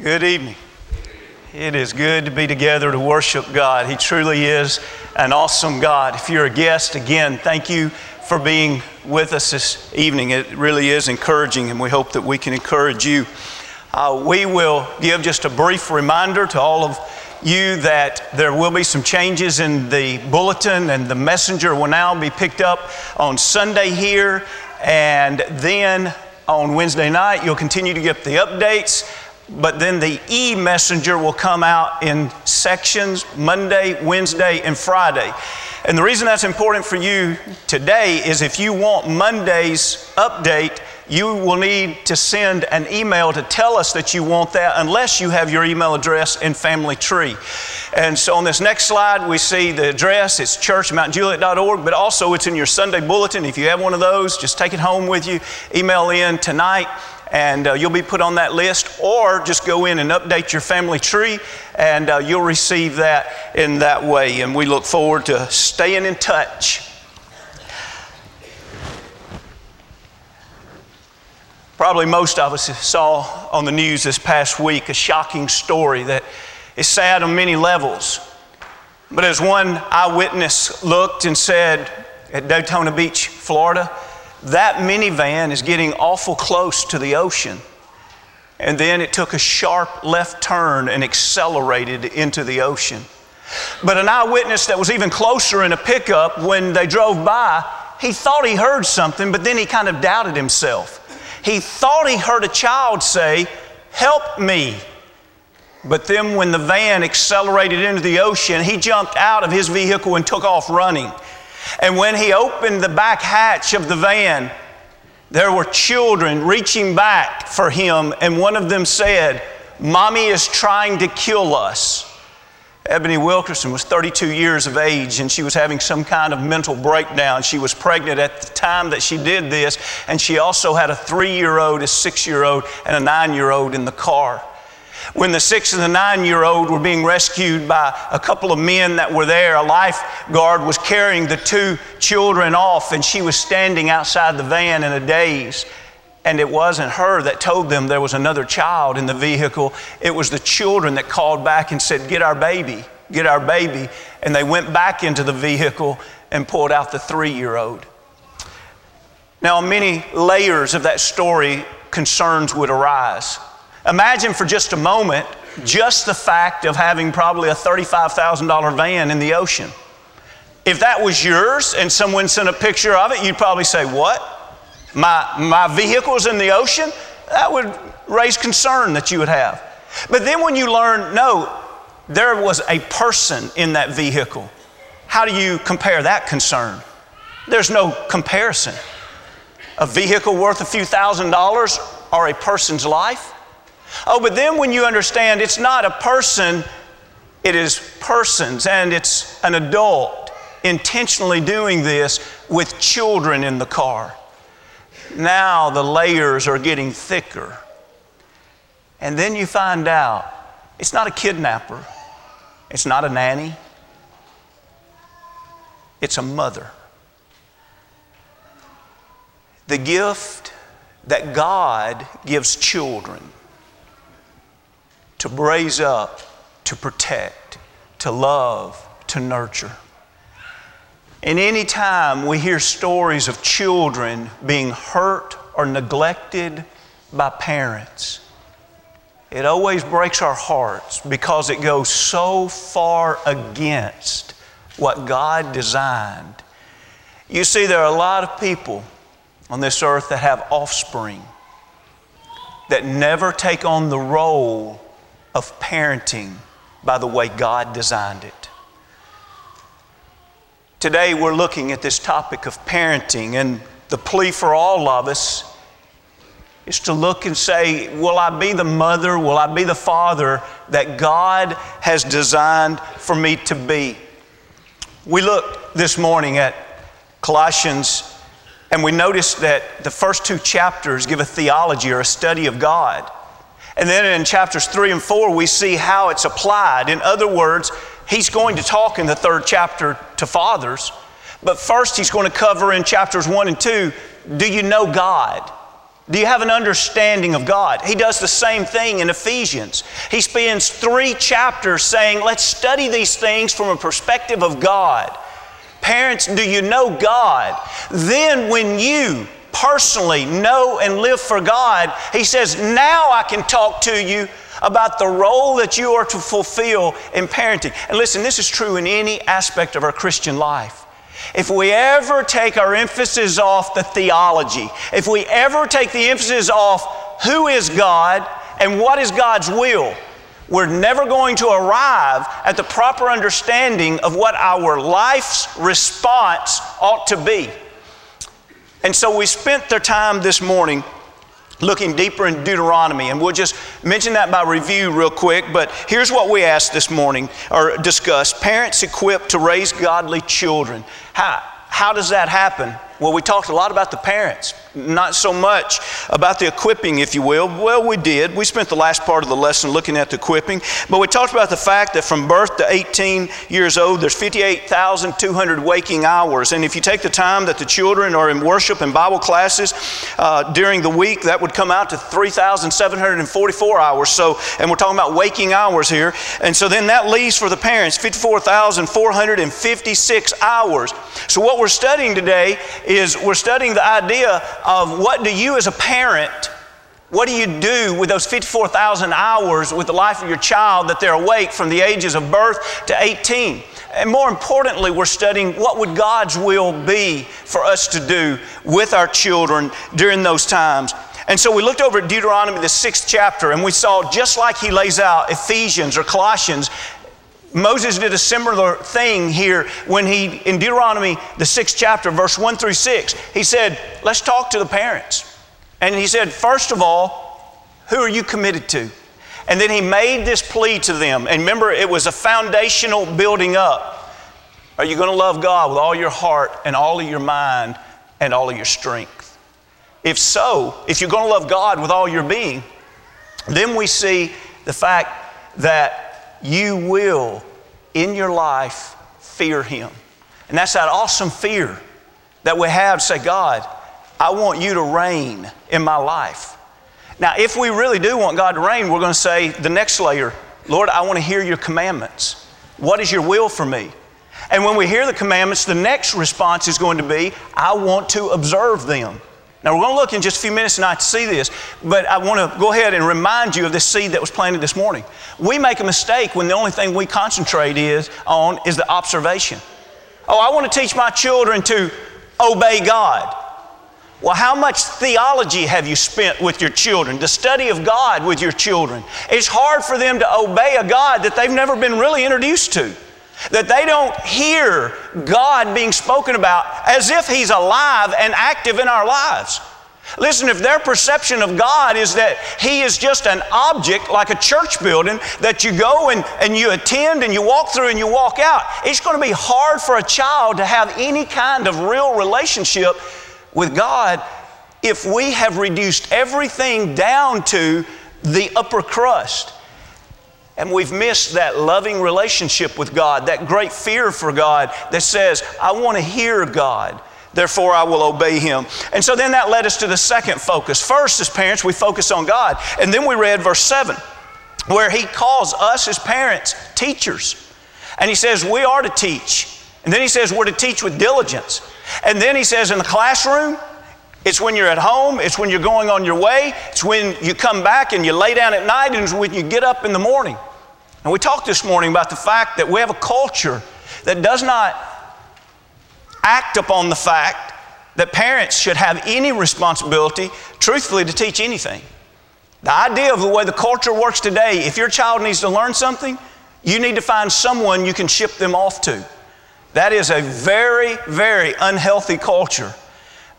Good evening. It is good to be together to worship God. He truly is an awesome God. If you're a guest, again, thank you for being with us this evening. It really is encouraging, and we hope that we can encourage you. Uh, we will give just a brief reminder to all of you that there will be some changes in the bulletin, and the messenger will now be picked up on Sunday here, and then on Wednesday night, you'll continue to get the updates but then the e messenger will come out in sections Monday, Wednesday, and Friday. And the reason that's important for you today is if you want Monday's update, you will need to send an email to tell us that you want that unless you have your email address in Family Tree. And so on this next slide, we see the address. It's churchmountjuliet.org, but also it's in your Sunday bulletin. If you have one of those, just take it home with you. Email in tonight and uh, you'll be put on that list, or just go in and update your family tree, and uh, you'll receive that in that way. And we look forward to staying in touch. Probably most of us saw on the news this past week a shocking story that is sad on many levels. But as one eyewitness looked and said at Daytona Beach, Florida, that minivan is getting awful close to the ocean. And then it took a sharp left turn and accelerated into the ocean. But an eyewitness that was even closer in a pickup, when they drove by, he thought he heard something, but then he kind of doubted himself. He thought he heard a child say, Help me. But then when the van accelerated into the ocean, he jumped out of his vehicle and took off running. And when he opened the back hatch of the van, there were children reaching back for him, and one of them said, Mommy is trying to kill us. Ebony Wilkerson was 32 years of age and she was having some kind of mental breakdown. She was pregnant at the time that she did this, and she also had a three year old, a six year old, and a nine year old in the car. When the six and the nine year old were being rescued by a couple of men that were there, a lifeguard was carrying the two children off, and she was standing outside the van in a daze. And it wasn't her that told them there was another child in the vehicle. It was the children that called back and said, Get our baby, get our baby. And they went back into the vehicle and pulled out the three year old. Now, many layers of that story, concerns would arise. Imagine for just a moment just the fact of having probably a $35,000 van in the ocean. If that was yours and someone sent a picture of it, you'd probably say, What? My, my vehicle's in the ocean? That would raise concern that you would have. But then when you learn, no, there was a person in that vehicle, how do you compare that concern? There's no comparison. A vehicle worth a few thousand dollars or a person's life? Oh, but then when you understand it's not a person, it is persons, and it's an adult intentionally doing this with children in the car. Now the layers are getting thicker. And then you find out it's not a kidnapper, it's not a nanny, it's a mother. The gift that God gives children to raise up, to protect, to love, to nurture. And any time we hear stories of children being hurt or neglected by parents, it always breaks our hearts because it goes so far against what God designed. You see, there are a lot of people on this earth that have offspring that never take on the role of parenting by the way God designed it. Today, we're looking at this topic of parenting, and the plea for all of us is to look and say, Will I be the mother? Will I be the father that God has designed for me to be? We looked this morning at Colossians, and we noticed that the first two chapters give a theology or a study of God. And then in chapters three and four, we see how it's applied. In other words, he's going to talk in the third chapter to fathers, but first he's going to cover in chapters one and two do you know God? Do you have an understanding of God? He does the same thing in Ephesians. He spends three chapters saying, let's study these things from a perspective of God. Parents, do you know God? Then, when you personally know and live for God, He says, now I can talk to you about the role that you are to fulfill in parenting. And listen, this is true in any aspect of our Christian life. If we ever take our emphasis off the theology, if we ever take the emphasis off who is God and what is God's will, we're never going to arrive at the proper understanding of what our life's response ought to be. And so we spent the time this morning looking deeper in Deuteronomy. And we'll just mention that by review real quick. But here's what we asked this morning or discussed Parents equipped to raise godly children. How, how does that happen? Well, we talked a lot about the parents, not so much about the equipping, if you will. Well, we did. We spent the last part of the lesson looking at the equipping, but we talked about the fact that from birth to 18 years old, there's 58,200 waking hours. And if you take the time that the children are in worship and Bible classes uh, during the week, that would come out to 3,744 hours. So, and we're talking about waking hours here. And so then that leaves for the parents 54,456 hours. So what we're studying today is we're studying the idea of what do you as a parent, what do you do with those 54,000 hours with the life of your child that they're awake from the ages of birth to 18? And more importantly, we're studying what would God's will be for us to do with our children during those times. And so we looked over at Deuteronomy, the sixth chapter, and we saw just like he lays out Ephesians or Colossians, Moses did a similar thing here when he, in Deuteronomy, the sixth chapter, verse 1 through 6, he said, Let's talk to the parents. And he said, First of all, who are you committed to? And then he made this plea to them. And remember, it was a foundational building up. Are you going to love God with all your heart and all of your mind and all of your strength? If so, if you're going to love God with all your being, then we see the fact that you will, in your life, fear Him. And that's that awesome fear that we have say, God, I want you to reign in my life. Now, if we really do want God to reign, we're going to say the next layer, Lord, I want to hear your commandments. What is your will for me? And when we hear the commandments, the next response is going to be, I want to observe them. Now, we're going to look in just a few minutes tonight to see this, but I want to go ahead and remind you of this seed that was planted this morning. We make a mistake when the only thing we concentrate is on is the observation. Oh, I want to teach my children to obey God. Well, how much theology have you spent with your children, the study of God with your children? It's hard for them to obey a God that they've never been really introduced to that they don't hear God being spoken about as if He's alive and active in our lives. Listen, if their perception of God is that He is just an object like a church building that you go and, and you attend and you walk through and you walk out, it's going to be hard for a child to have any kind of real relationship with God if we have reduced everything down to the upper crust. And we've missed that loving relationship with God, that great fear for God that says, I want to hear God, therefore I will obey Him. And so then that led us to the second focus. First, as parents, we focus on God. And then we read verse 7, where He calls us as parents teachers. And He says, We are to teach. And then He says, We're to teach with diligence. And then He says, In the classroom, it's when you're at home, it's when you're going on your way, it's when you come back and you lay down at night, and it's when you get up in the morning. And we talked this morning about the fact that we have a culture that does not act upon the fact that parents should have any responsibility, truthfully, to teach anything. The idea of the way the culture works today, if your child needs to learn something, you need to find someone you can ship them off to. That is a very, very unhealthy culture.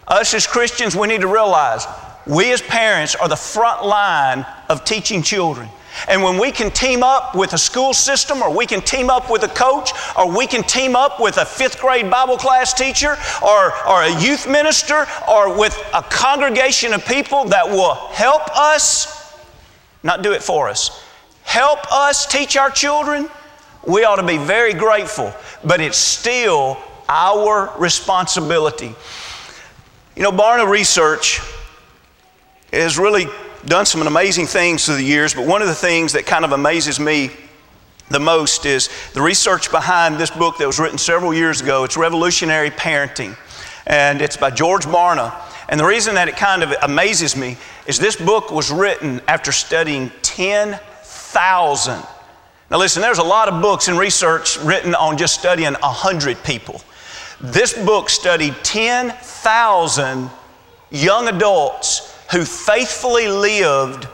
Us as Christians, we need to realize we as parents are the front line of teaching children. And when we can team up with a school system, or we can team up with a coach, or we can team up with a fifth grade Bible class teacher, or, or a youth minister, or with a congregation of people that will help us, not do it for us, help us teach our children, we ought to be very grateful. But it's still our responsibility. You know, Barna Research has really done some amazing things through the years, but one of the things that kind of amazes me the most is the research behind this book that was written several years ago. It's Revolutionary Parenting, and it's by George Barna. And the reason that it kind of amazes me is this book was written after studying 10,000. Now, listen, there's a lot of books and research written on just studying 100 people. This book studied 10,000 young adults who faithfully lived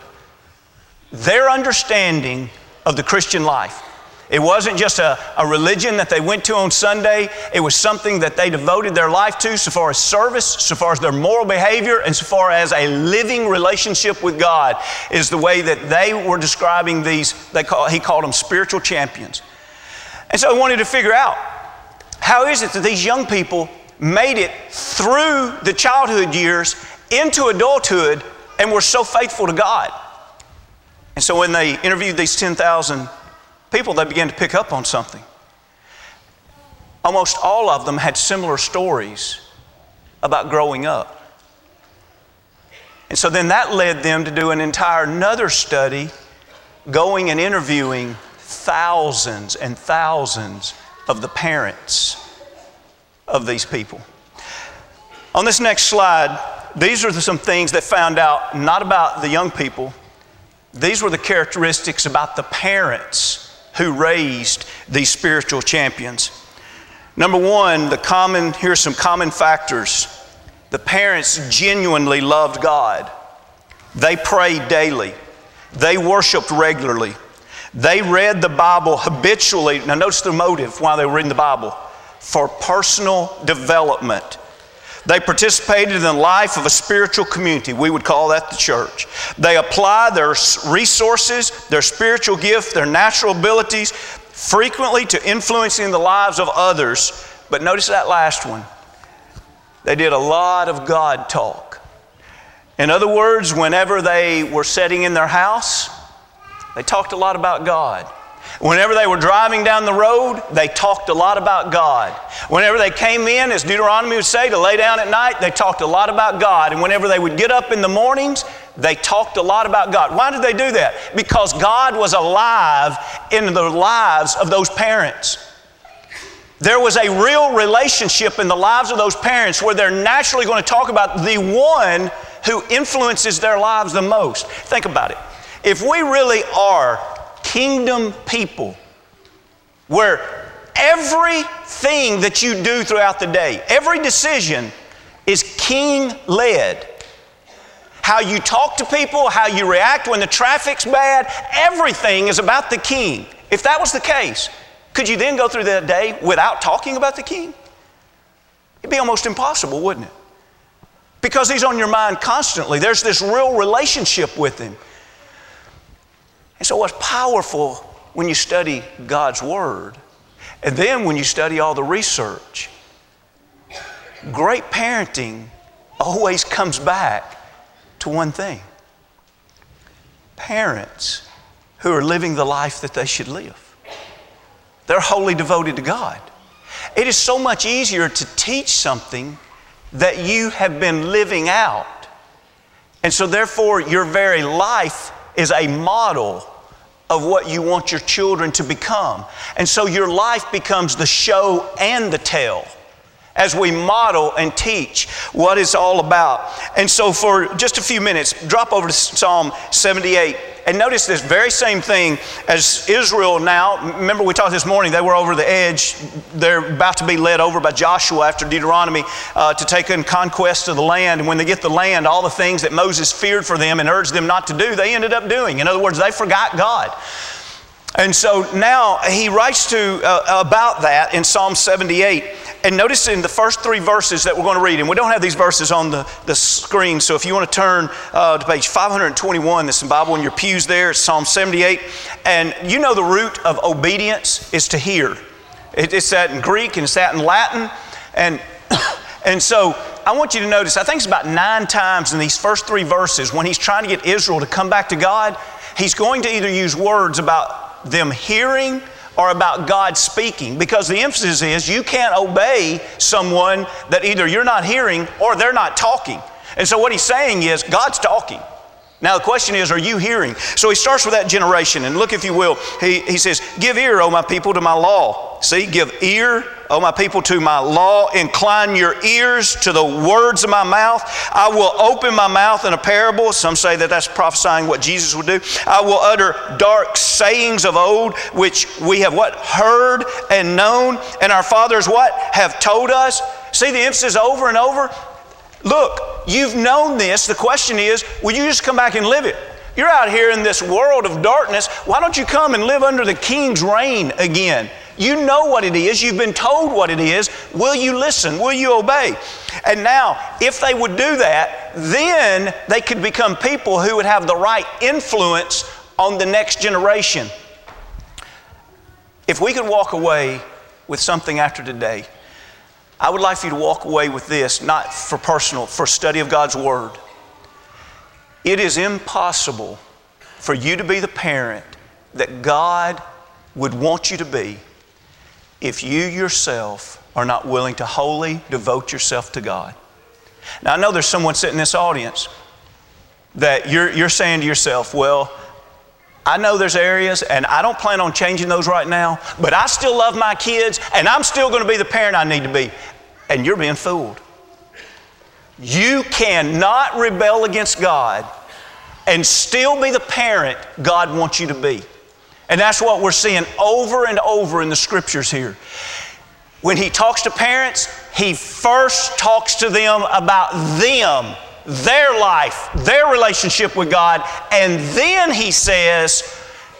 their understanding of the Christian life. It wasn't just a, a religion that they went to on Sunday. It was something that they devoted their life to, so far as service, so far as their moral behavior, and so far as a living relationship with God, is the way that they were describing these, they call, he called them spiritual champions. And so I wanted to figure out how is it that these young people made it through the childhood years into adulthood and were so faithful to God? And so when they interviewed these 10,000 people, they began to pick up on something. Almost all of them had similar stories about growing up. And so then that led them to do an entire another study, going and interviewing thousands and thousands of the parents of these people. On this next slide, these are some things that found out not about the young people, these were the characteristics about the parents who raised these spiritual champions. Number one, the common, here's some common factors. The parents genuinely loved God. They prayed daily. They worshiped regularly. They read the Bible habitually. Now, notice the motive why they were reading the Bible for personal development they participated in the life of a spiritual community. We would call that the church. They apply their resources, their spiritual gift, their natural abilities frequently to influencing the lives of others. But notice that last one. They did a lot of God talk. In other words, whenever they were sitting in their house, they talked a lot about God. Whenever they were driving down the road, they talked a lot about God. Whenever they came in, as Deuteronomy would say, to lay down at night, they talked a lot about God. And whenever they would get up in the mornings, they talked a lot about God. Why did they do that? Because God was alive in the lives of those parents. There was a real relationship in the lives of those parents where they're naturally going to talk about the one who influences their lives the most. Think about it. If we really are kingdom people where everything that you do throughout the day, every decision is king led. How you talk to people, how you react when the traffic's bad, everything is about the king. If that was the case, could you then go through that day without talking about the king? It'd be almost impossible, wouldn't it? Because he's on your mind constantly. There's this real relationship with him. And so, what's powerful when you study God's Word, and then when you study all the research, great parenting always comes back to one thing parents who are living the life that they should live. They're wholly devoted to God. It is so much easier to teach something that you have been living out. And so, therefore, your very life is a model of what you want your children to become. And so your life becomes the show and the tell as we model and teach what it's all about. And so, for just a few minutes, drop over to Psalm 78 and notice this very same thing as Israel now. Remember, we talked this morning, they were over the edge. They're about to be led over by Joshua after Deuteronomy uh, to take in conquest of the land. And when they get the land, all the things that Moses feared for them and urged them not to do, they ended up doing. In other words, they forgot God. And so now he writes to uh, about that in Psalm 78. And notice in the first three verses that we're going to read, and we don't have these verses on the, the screen, so if you want to turn uh, to page 521, there's some Bible in your pews there, it's Psalm 78. And you know the root of obedience is to hear. It, it's that in Greek and it's that in Latin. And, and so I want you to notice, I think it's about nine times in these first three verses when he's trying to get Israel to come back to God, he's going to either use words about them hearing or about God speaking because the emphasis is you can't obey someone that either you're not hearing or they're not talking. And so what he's saying is God's talking. Now, the question is, are you hearing? So he starts with that generation. And look, if you will, he, he says, Give ear, O my people, to my See, give ear, O my people, to my law. Incline your ears to the words of my mouth. I will open my mouth in a parable. Some say that that's prophesying what Jesus would do. I will utter dark sayings of old, which we have what? Heard and known. And our fathers what? Have told us. See the emphasis over and over? Look, you've known this. The question is, will you just come back and live it? You're out here in this world of darkness. Why don't you come and live under the king's reign again? You know what it is. You've been told what it is. Will you listen? Will you obey? And now, if they would do that, then they could become people who would have the right influence on the next generation. If we could walk away with something after today, I would like for you to walk away with this, not for personal, for study of God's Word. It is impossible for you to be the parent that God would want you to be if you yourself are not willing to wholly devote yourself to God. Now, I know there's someone sitting in this audience that you're, you're saying to yourself, well, I know there's areas, and I don't plan on changing those right now, but I still love my kids, and I'm still going to be the parent I need to be. And you're being fooled. You cannot rebel against God and still be the parent God wants you to be. And that's what we're seeing over and over in the scriptures here. When he talks to parents, he first talks to them about them their life, their relationship with God, and then he says,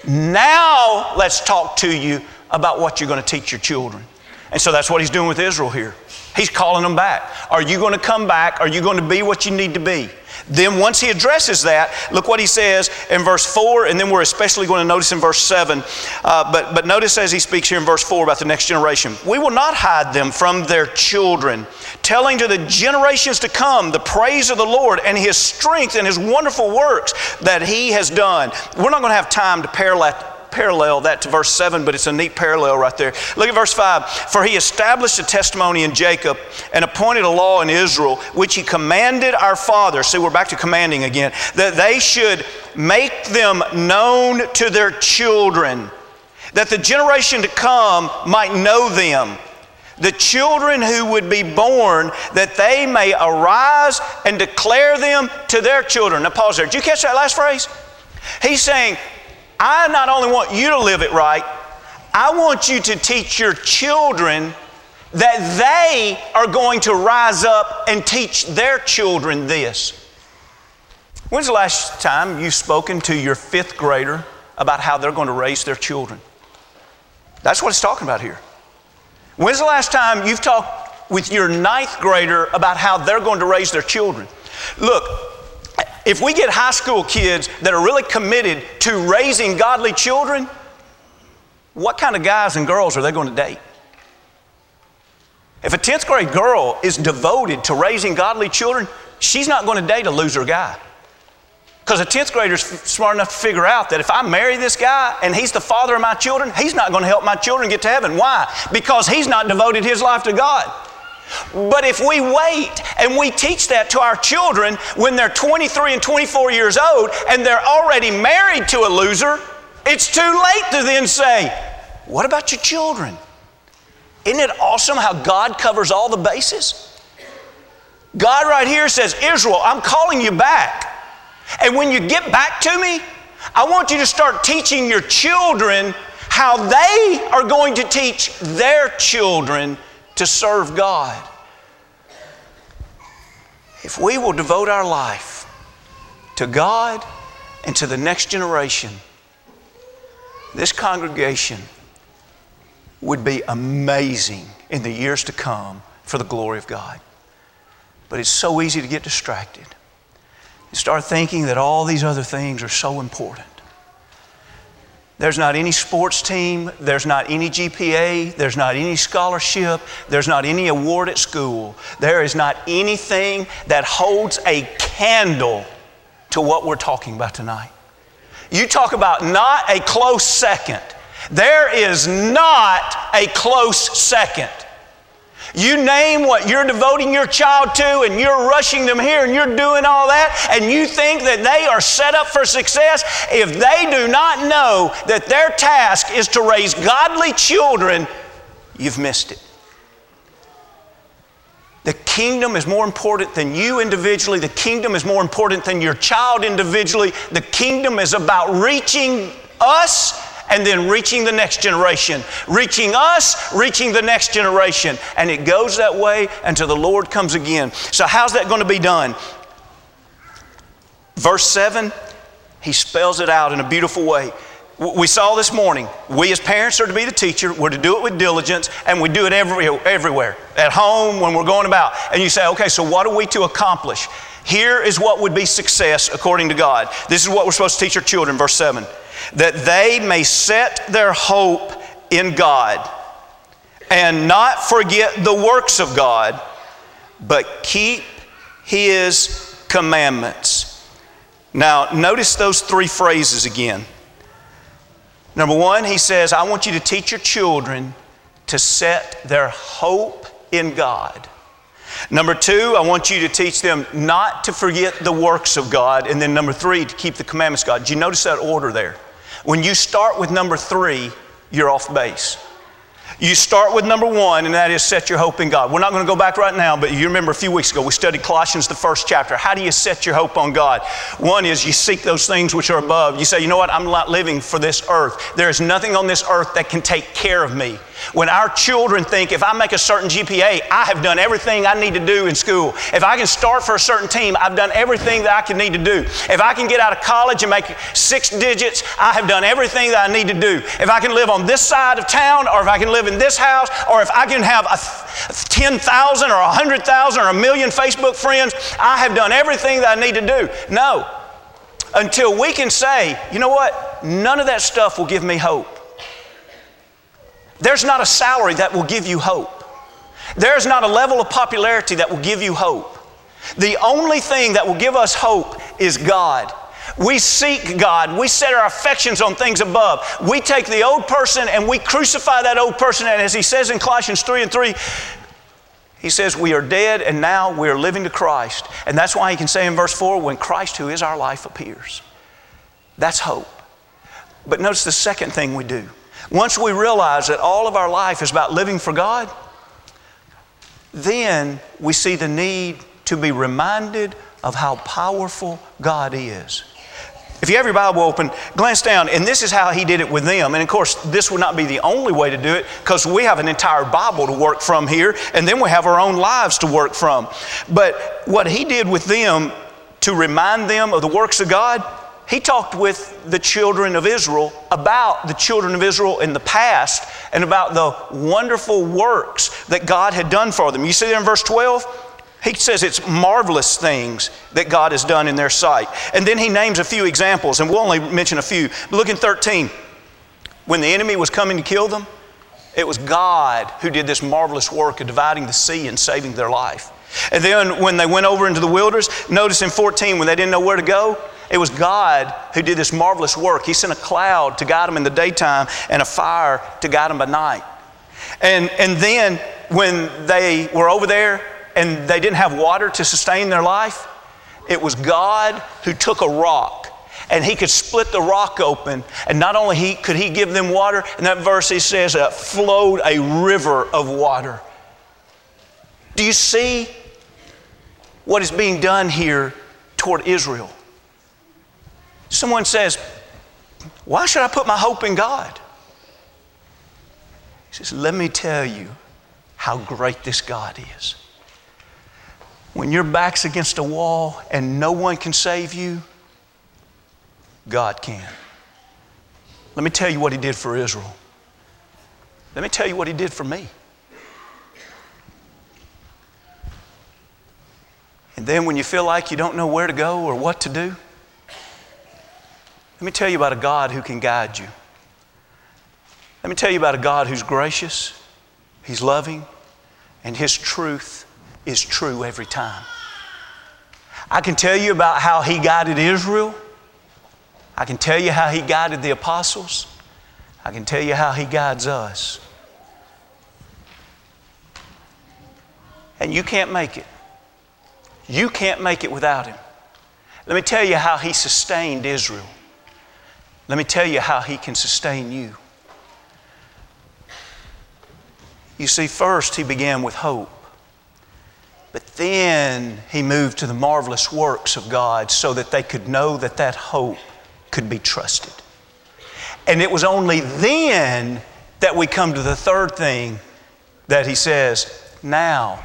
Now let's talk to you about what you're going to teach your children. And so that's what he's doing with Israel here. He's calling them back. Are you going to come back? Are you going to be what you need to be? Then, once he addresses that, look what he says in verse 4, and then we're especially going to notice in verse 7. Uh, but, but notice as he speaks here in verse 4 about the next generation we will not hide them from their children, telling to the generations to come the praise of the Lord and his strength and his wonderful works that he has done. We're not going to have time to parallel parallel that to verse 7, but it's a neat parallel right there. Look at verse 5. For he established a testimony in Jacob and appointed a law in Israel, which he commanded our fathers. See, we're back to commanding again, that they should make them known to their children, that the generation to come might know them the children who would be born, that they may arise and declare them to their children. Now, pause there. Did you catch that last phrase? He's saying, I not only want you to live it right, I want you to teach your children that they are going to rise up and teach their children this. When's the last time you've spoken to your fifth grader about how they're going to raise their children? That's what it's talking about here. When's the last time you've talked with your ninth grader about how they're going to raise their children? Look, if we get high school kids that are really committed to raising godly children, what kind of guys and girls are they going to date? If a 10th grade girl is devoted to raising godly children, she's not going to date a loser guy. Because a 10th grader is smart enough to figure out that if I marry this guy and he's the father of my children, he's not going to help my children get to heaven. Why? Because he's not devoted his life to God. But if we wait and we teach that to our children when they're 23 and 24 years old and they're already married to a loser, it's too late to then say, What about your children? Isn't it awesome how God covers all the bases? God, right here, says, Israel, I'm calling you back. And when you get back to me, I want you to start teaching your children how they are going to teach their children to serve God. If we will devote our life to God and to the next generation, this congregation would be amazing in the years to come for the glory of God. But it's so easy to get distracted and start thinking that all these other things are so important. There's not any sports team, there's not any GPA, there's not any scholarship, there's not any award at school. There is not anything that holds a candle to what we're talking about tonight. You talk about not a close second. There is not a close second. You name what you're devoting your child to, and you're rushing them here, and you're doing all that, and you think that they are set up for success. If they do not know that their task is to raise godly children, you've missed it. The kingdom is more important than you individually. The kingdom is more important than your child individually. The kingdom is about reaching us and then reaching the next generation, reaching us, reaching the next generation. And it goes that way until the Lord comes again. So, how's that going to be done? Verse 7, he spells it out in a beautiful way. We saw this morning, we as parents are to be the teacher, we're to do it with diligence, and we do it every, everywhere at home, when we're going about. And you say, okay, so what are we to accomplish? Here is what would be success according to God. This is what we're supposed to teach our children, verse 7 that they may set their hope in God and not forget the works of God, but keep His commandments. Now, notice those three phrases again. Number one, he says, I want you to teach your children to set their hope in God. Number two, I want you to teach them not to forget the works of God. And then number three, to keep the commandments of God. Do you notice that order there? When you start with number three, you're off base. You start with number one, and that is set your hope in God. We're not going to go back right now, but you remember a few weeks ago we studied Colossians, the first chapter. How do you set your hope on God? One is you seek those things which are above. You say, you know what, I'm not living for this earth. There is nothing on this earth that can take care of me. When our children think, if I make a certain GPA, I have done everything I need to do in school. If I can start for a certain team, I've done everything that I can need to do. If I can get out of college and make six digits, I have done everything that I need to do. If I can live on this side of town, or if I can live in this house, or if I can have a 10,000 or 100,000 or a million Facebook friends, I have done everything that I need to do. No. Until we can say, you know what? None of that stuff will give me hope. There's not a salary that will give you hope. There's not a level of popularity that will give you hope. The only thing that will give us hope is God. We seek God. We set our affections on things above. We take the old person and we crucify that old person. And as he says in Colossians 3 and 3, he says, We are dead and now we are living to Christ. And that's why he can say in verse 4, when Christ, who is our life, appears. That's hope. But notice the second thing we do. Once we realize that all of our life is about living for God, then we see the need to be reminded of how powerful God is. If you have your Bible open, glance down, and this is how he did it with them. And of course, this would not be the only way to do it because we have an entire Bible to work from here, and then we have our own lives to work from. But what he did with them to remind them of the works of God, he talked with the children of Israel about the children of Israel in the past and about the wonderful works that God had done for them. You see there in verse 12? He says it's marvelous things that God has done in their sight. And then he names a few examples, and we'll only mention a few. Look in 13. When the enemy was coming to kill them, it was God who did this marvelous work of dividing the sea and saving their life. And then when they went over into the wilderness, notice in 14, when they didn't know where to go, it was God who did this marvelous work. He sent a cloud to guide them in the daytime and a fire to guide them by night. And, and then when they were over there and they didn't have water to sustain their life, it was God who took a rock and he could split the rock open and not only he, could he give them water in that verse he says that flowed a river of water do you see what is being done here toward israel Someone says, Why should I put my hope in God? He says, Let me tell you how great this God is. When your back's against a wall and no one can save you, God can. Let me tell you what He did for Israel. Let me tell you what He did for me. And then when you feel like you don't know where to go or what to do, let me tell you about a God who can guide you. Let me tell you about a God who's gracious, He's loving, and His truth is true every time. I can tell you about how He guided Israel. I can tell you how He guided the apostles. I can tell you how He guides us. And you can't make it. You can't make it without him. Let me tell you how he sustained Israel. Let me tell you how he can sustain you. You see, first he began with hope. But then he moved to the marvelous works of God so that they could know that that hope could be trusted. And it was only then that we come to the third thing that he says, now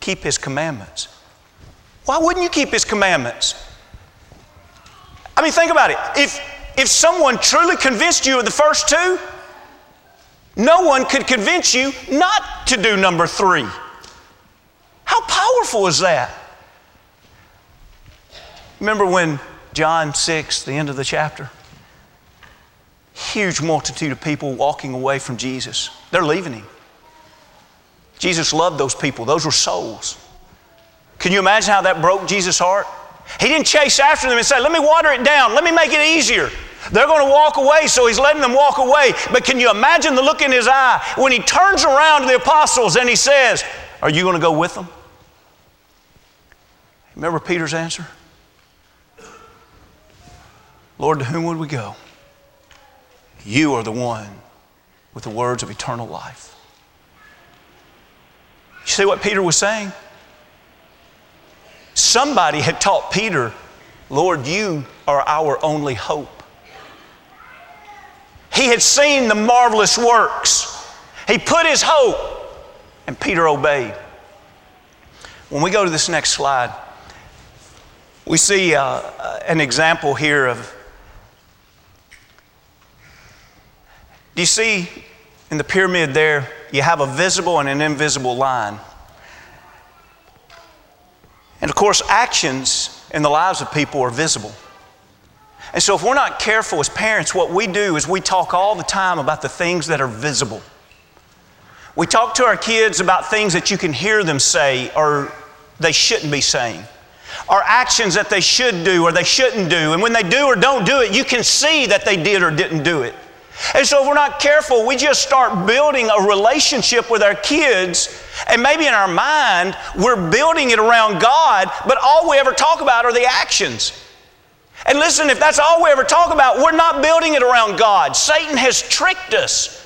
keep his commandments. Why wouldn't you keep his commandments? I mean, think about it. If, if someone truly convinced you of the first two, no one could convince you not to do number three. How powerful is that? Remember when John 6, the end of the chapter? Huge multitude of people walking away from Jesus. They're leaving him. Jesus loved those people, those were souls. Can you imagine how that broke Jesus' heart? He didn't chase after them and say, Let me water it down, let me make it easier. They're going to walk away, so he's letting them walk away. But can you imagine the look in his eye when he turns around to the apostles and he says, Are you going to go with them? Remember Peter's answer? Lord, to whom would we go? You are the one with the words of eternal life. You see what Peter was saying? Somebody had taught Peter, Lord, you are our only hope. He had seen the marvelous works. He put his hope, and Peter obeyed. When we go to this next slide, we see uh, an example here of. Do you see in the pyramid there, you have a visible and an invisible line? And of course, actions in the lives of people are visible. And so, if we're not careful as parents, what we do is we talk all the time about the things that are visible. We talk to our kids about things that you can hear them say or they shouldn't be saying or actions that they should do or they shouldn't do. And when they do or don't do it, you can see that they did or didn't do it. And so, if we're not careful, we just start building a relationship with our kids, and maybe in our mind, we're building it around God, but all we ever talk about are the actions. And listen, if that's all we ever talk about, we're not building it around God. Satan has tricked us.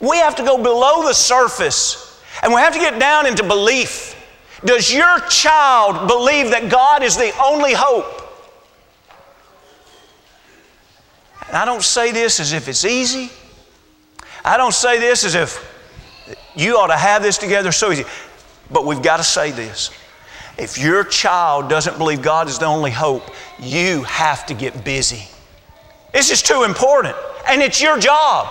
We have to go below the surface, and we have to get down into belief. Does your child believe that God is the only hope? And I don't say this as if it's easy. I don't say this as if you ought to have this together so easy. But we've got to say this. If your child doesn't believe God is the only hope, you have to get busy. This is too important, and it's your job.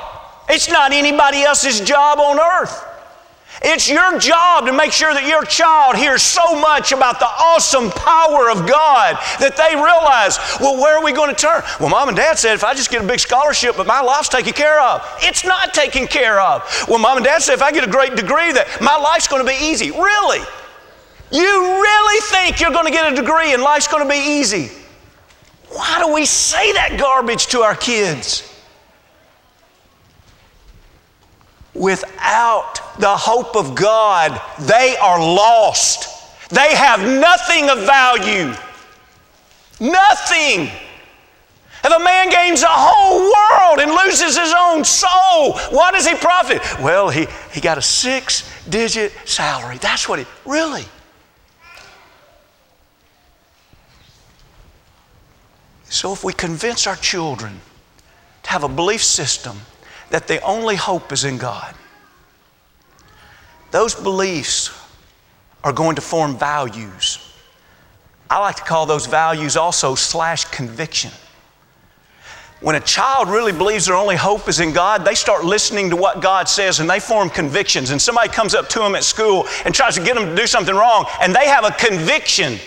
It's not anybody else's job on earth. It's your job to make sure that your child hears so much about the awesome power of God that they realize, well, where are we going to turn? Well, mom and dad said if I just get a big scholarship, but my life's taken care of. It's not taken care of. Well, mom and dad said if I get a great degree, that my life's going to be easy. Really? You really think you're going to get a degree and life's going to be easy? Why do we say that garbage to our kids? Without the hope of God, they are lost. They have nothing of value. Nothing. If a man gains the whole world and loses his own soul, what does he profit? Well, he, he got a six digit salary. That's what he, really? So if we convince our children to have a belief system that the only hope is in God, those beliefs are going to form values. I like to call those values also slash conviction. When a child really believes their only hope is in God, they start listening to what God says and they form convictions. And somebody comes up to them at school and tries to get them to do something wrong, and they have a conviction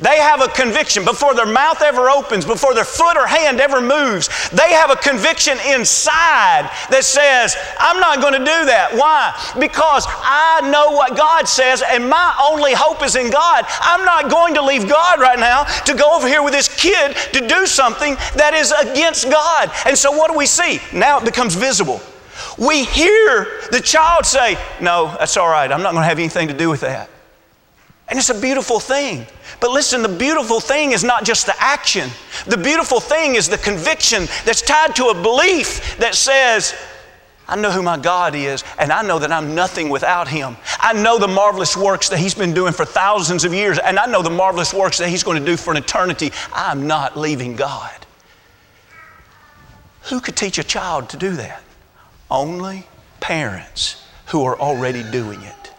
they have a conviction before their mouth ever opens, before their foot or hand ever moves. They have a conviction inside that says, I'm not going to do that. Why? Because I know what God says and my only hope is in God. I'm not going to leave God right now to go over here with this kid to do something that is against God. And so what do we see? Now it becomes visible. We hear the child say, No, that's all right. I'm not going to have anything to do with that. And it's a beautiful thing. But listen, the beautiful thing is not just the action. The beautiful thing is the conviction that's tied to a belief that says, I know who my God is, and I know that I'm nothing without Him. I know the marvelous works that He's been doing for thousands of years, and I know the marvelous works that He's going to do for an eternity. I'm not leaving God. Who could teach a child to do that? Only parents who are already doing it.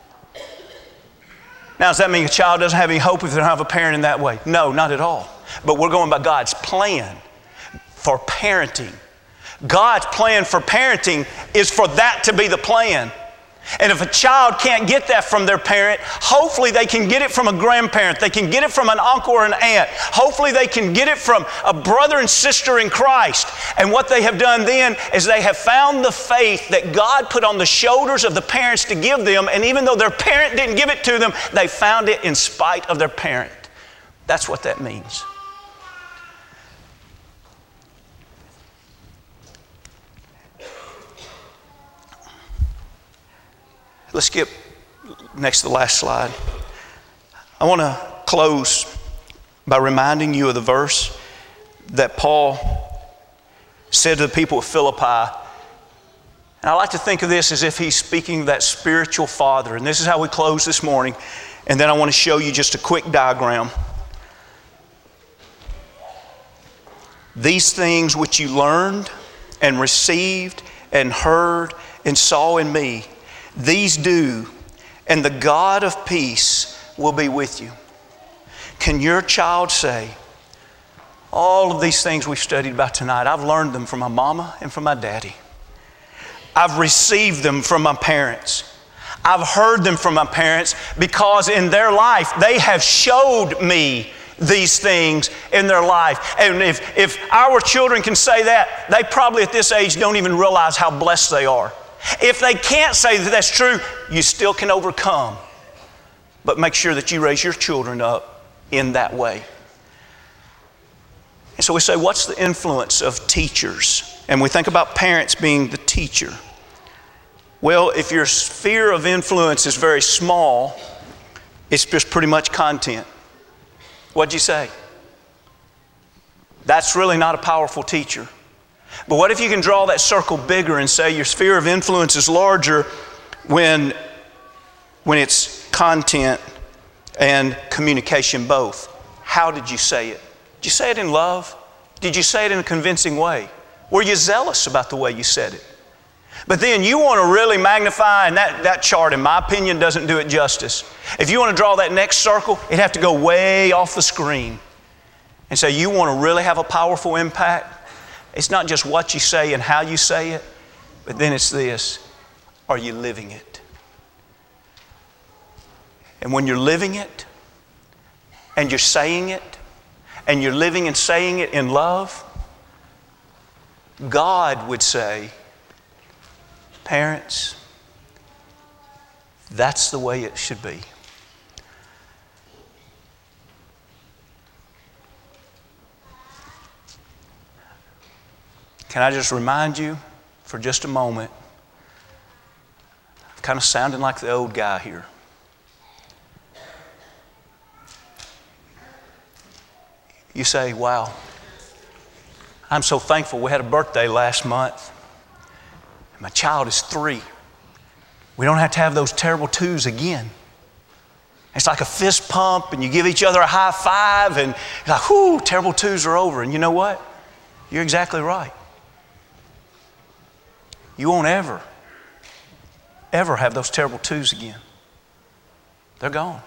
Now, does that mean a child doesn't have any hope if they don't have a parent in that way? No, not at all. But we're going by God's plan for parenting. God's plan for parenting is for that to be the plan. And if a child can't get that from their parent, hopefully they can get it from a grandparent. They can get it from an uncle or an aunt. Hopefully they can get it from a brother and sister in Christ. And what they have done then is they have found the faith that God put on the shoulders of the parents to give them. And even though their parent didn't give it to them, they found it in spite of their parent. That's what that means. Let's skip next to the last slide. I want to close by reminding you of the verse that Paul said to the people of Philippi. And I like to think of this as if he's speaking that spiritual father. And this is how we close this morning. And then I want to show you just a quick diagram. These things which you learned and received and heard and saw in me these do, and the God of peace will be with you. Can your child say, All of these things we've studied about tonight, I've learned them from my mama and from my daddy. I've received them from my parents. I've heard them from my parents because in their life they have showed me these things in their life. And if, if our children can say that, they probably at this age don't even realize how blessed they are. If they can't say that that's true, you still can overcome. But make sure that you raise your children up in that way. And so we say, what's the influence of teachers? And we think about parents being the teacher. Well, if your sphere of influence is very small, it's just pretty much content. What'd you say? That's really not a powerful teacher. But what if you can draw that circle bigger and say your sphere of influence is larger when, when it's content and communication both? How did you say it? Did you say it in love? Did you say it in a convincing way? Were you zealous about the way you said it? But then you want to really magnify, and that, that chart, in my opinion, doesn't do it justice. If you want to draw that next circle, it'd have to go way off the screen. And say, so you want to really have a powerful impact? It's not just what you say and how you say it, but then it's this are you living it? And when you're living it, and you're saying it, and you're living and saying it in love, God would say, Parents, that's the way it should be. Can I just remind you for just a moment? I'm kind of sounding like the old guy here. You say, wow, I'm so thankful we had a birthday last month. My child is three. We don't have to have those terrible twos again. It's like a fist pump, and you give each other a high five, and you're like, whoo, terrible twos are over. And you know what? You're exactly right. You won't ever, ever have those terrible twos again. They're gone.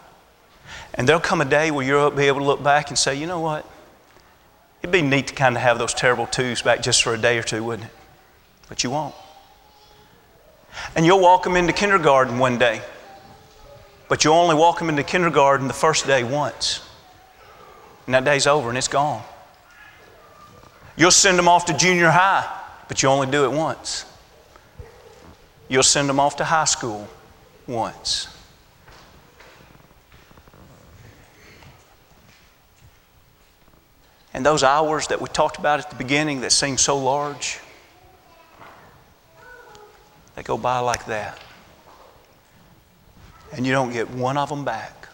And there'll come a day where you'll be able to look back and say, you know what? It'd be neat to kind of have those terrible twos back just for a day or two, wouldn't it? But you won't. And you'll walk them into kindergarten one day, but you'll only walk them into kindergarten the first day once. And that day's over and it's gone. You'll send them off to junior high, but you only do it once. You'll send them off to high school once. And those hours that we talked about at the beginning that seem so large, They go by like that. And you don't get one of them back.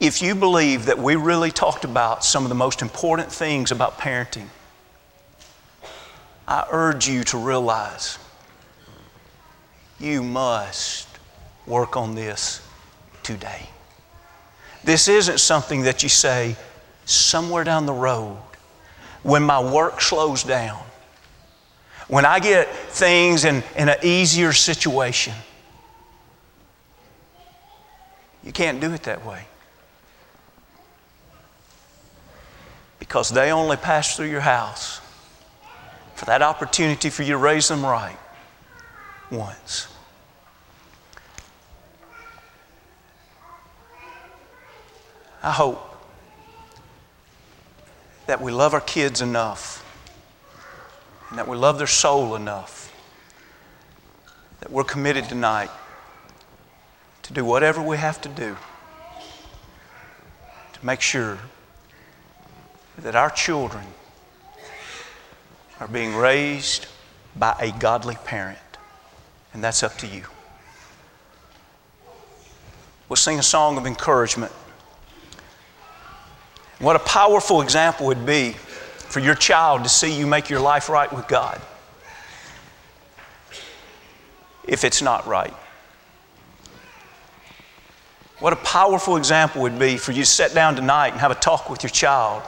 If you believe that we really talked about some of the most important things about parenting, I urge you to realize you must work on this today. This isn't something that you say somewhere down the road when my work slows down, when I get things in, in an easier situation. You can't do it that way. Because they only pass through your house for that opportunity for you to raise them right once. I hope that we love our kids enough and that we love their soul enough that we're committed tonight to do whatever we have to do to make sure that our children are being raised by a godly parent. And that's up to you. We'll sing a song of encouragement. What a powerful example would be for your child to see you make your life right with God if it's not right. What a powerful example would be for you to sit down tonight and have a talk with your child.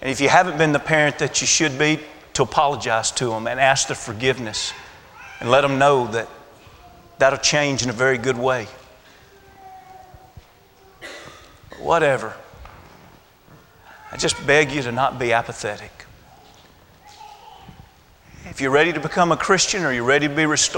And if you haven't been the parent that you should be, to apologize to them and ask their forgiveness and let them know that that'll change in a very good way. Whatever. I just beg you to not be apathetic. If you're ready to become a Christian or you're ready to be restored,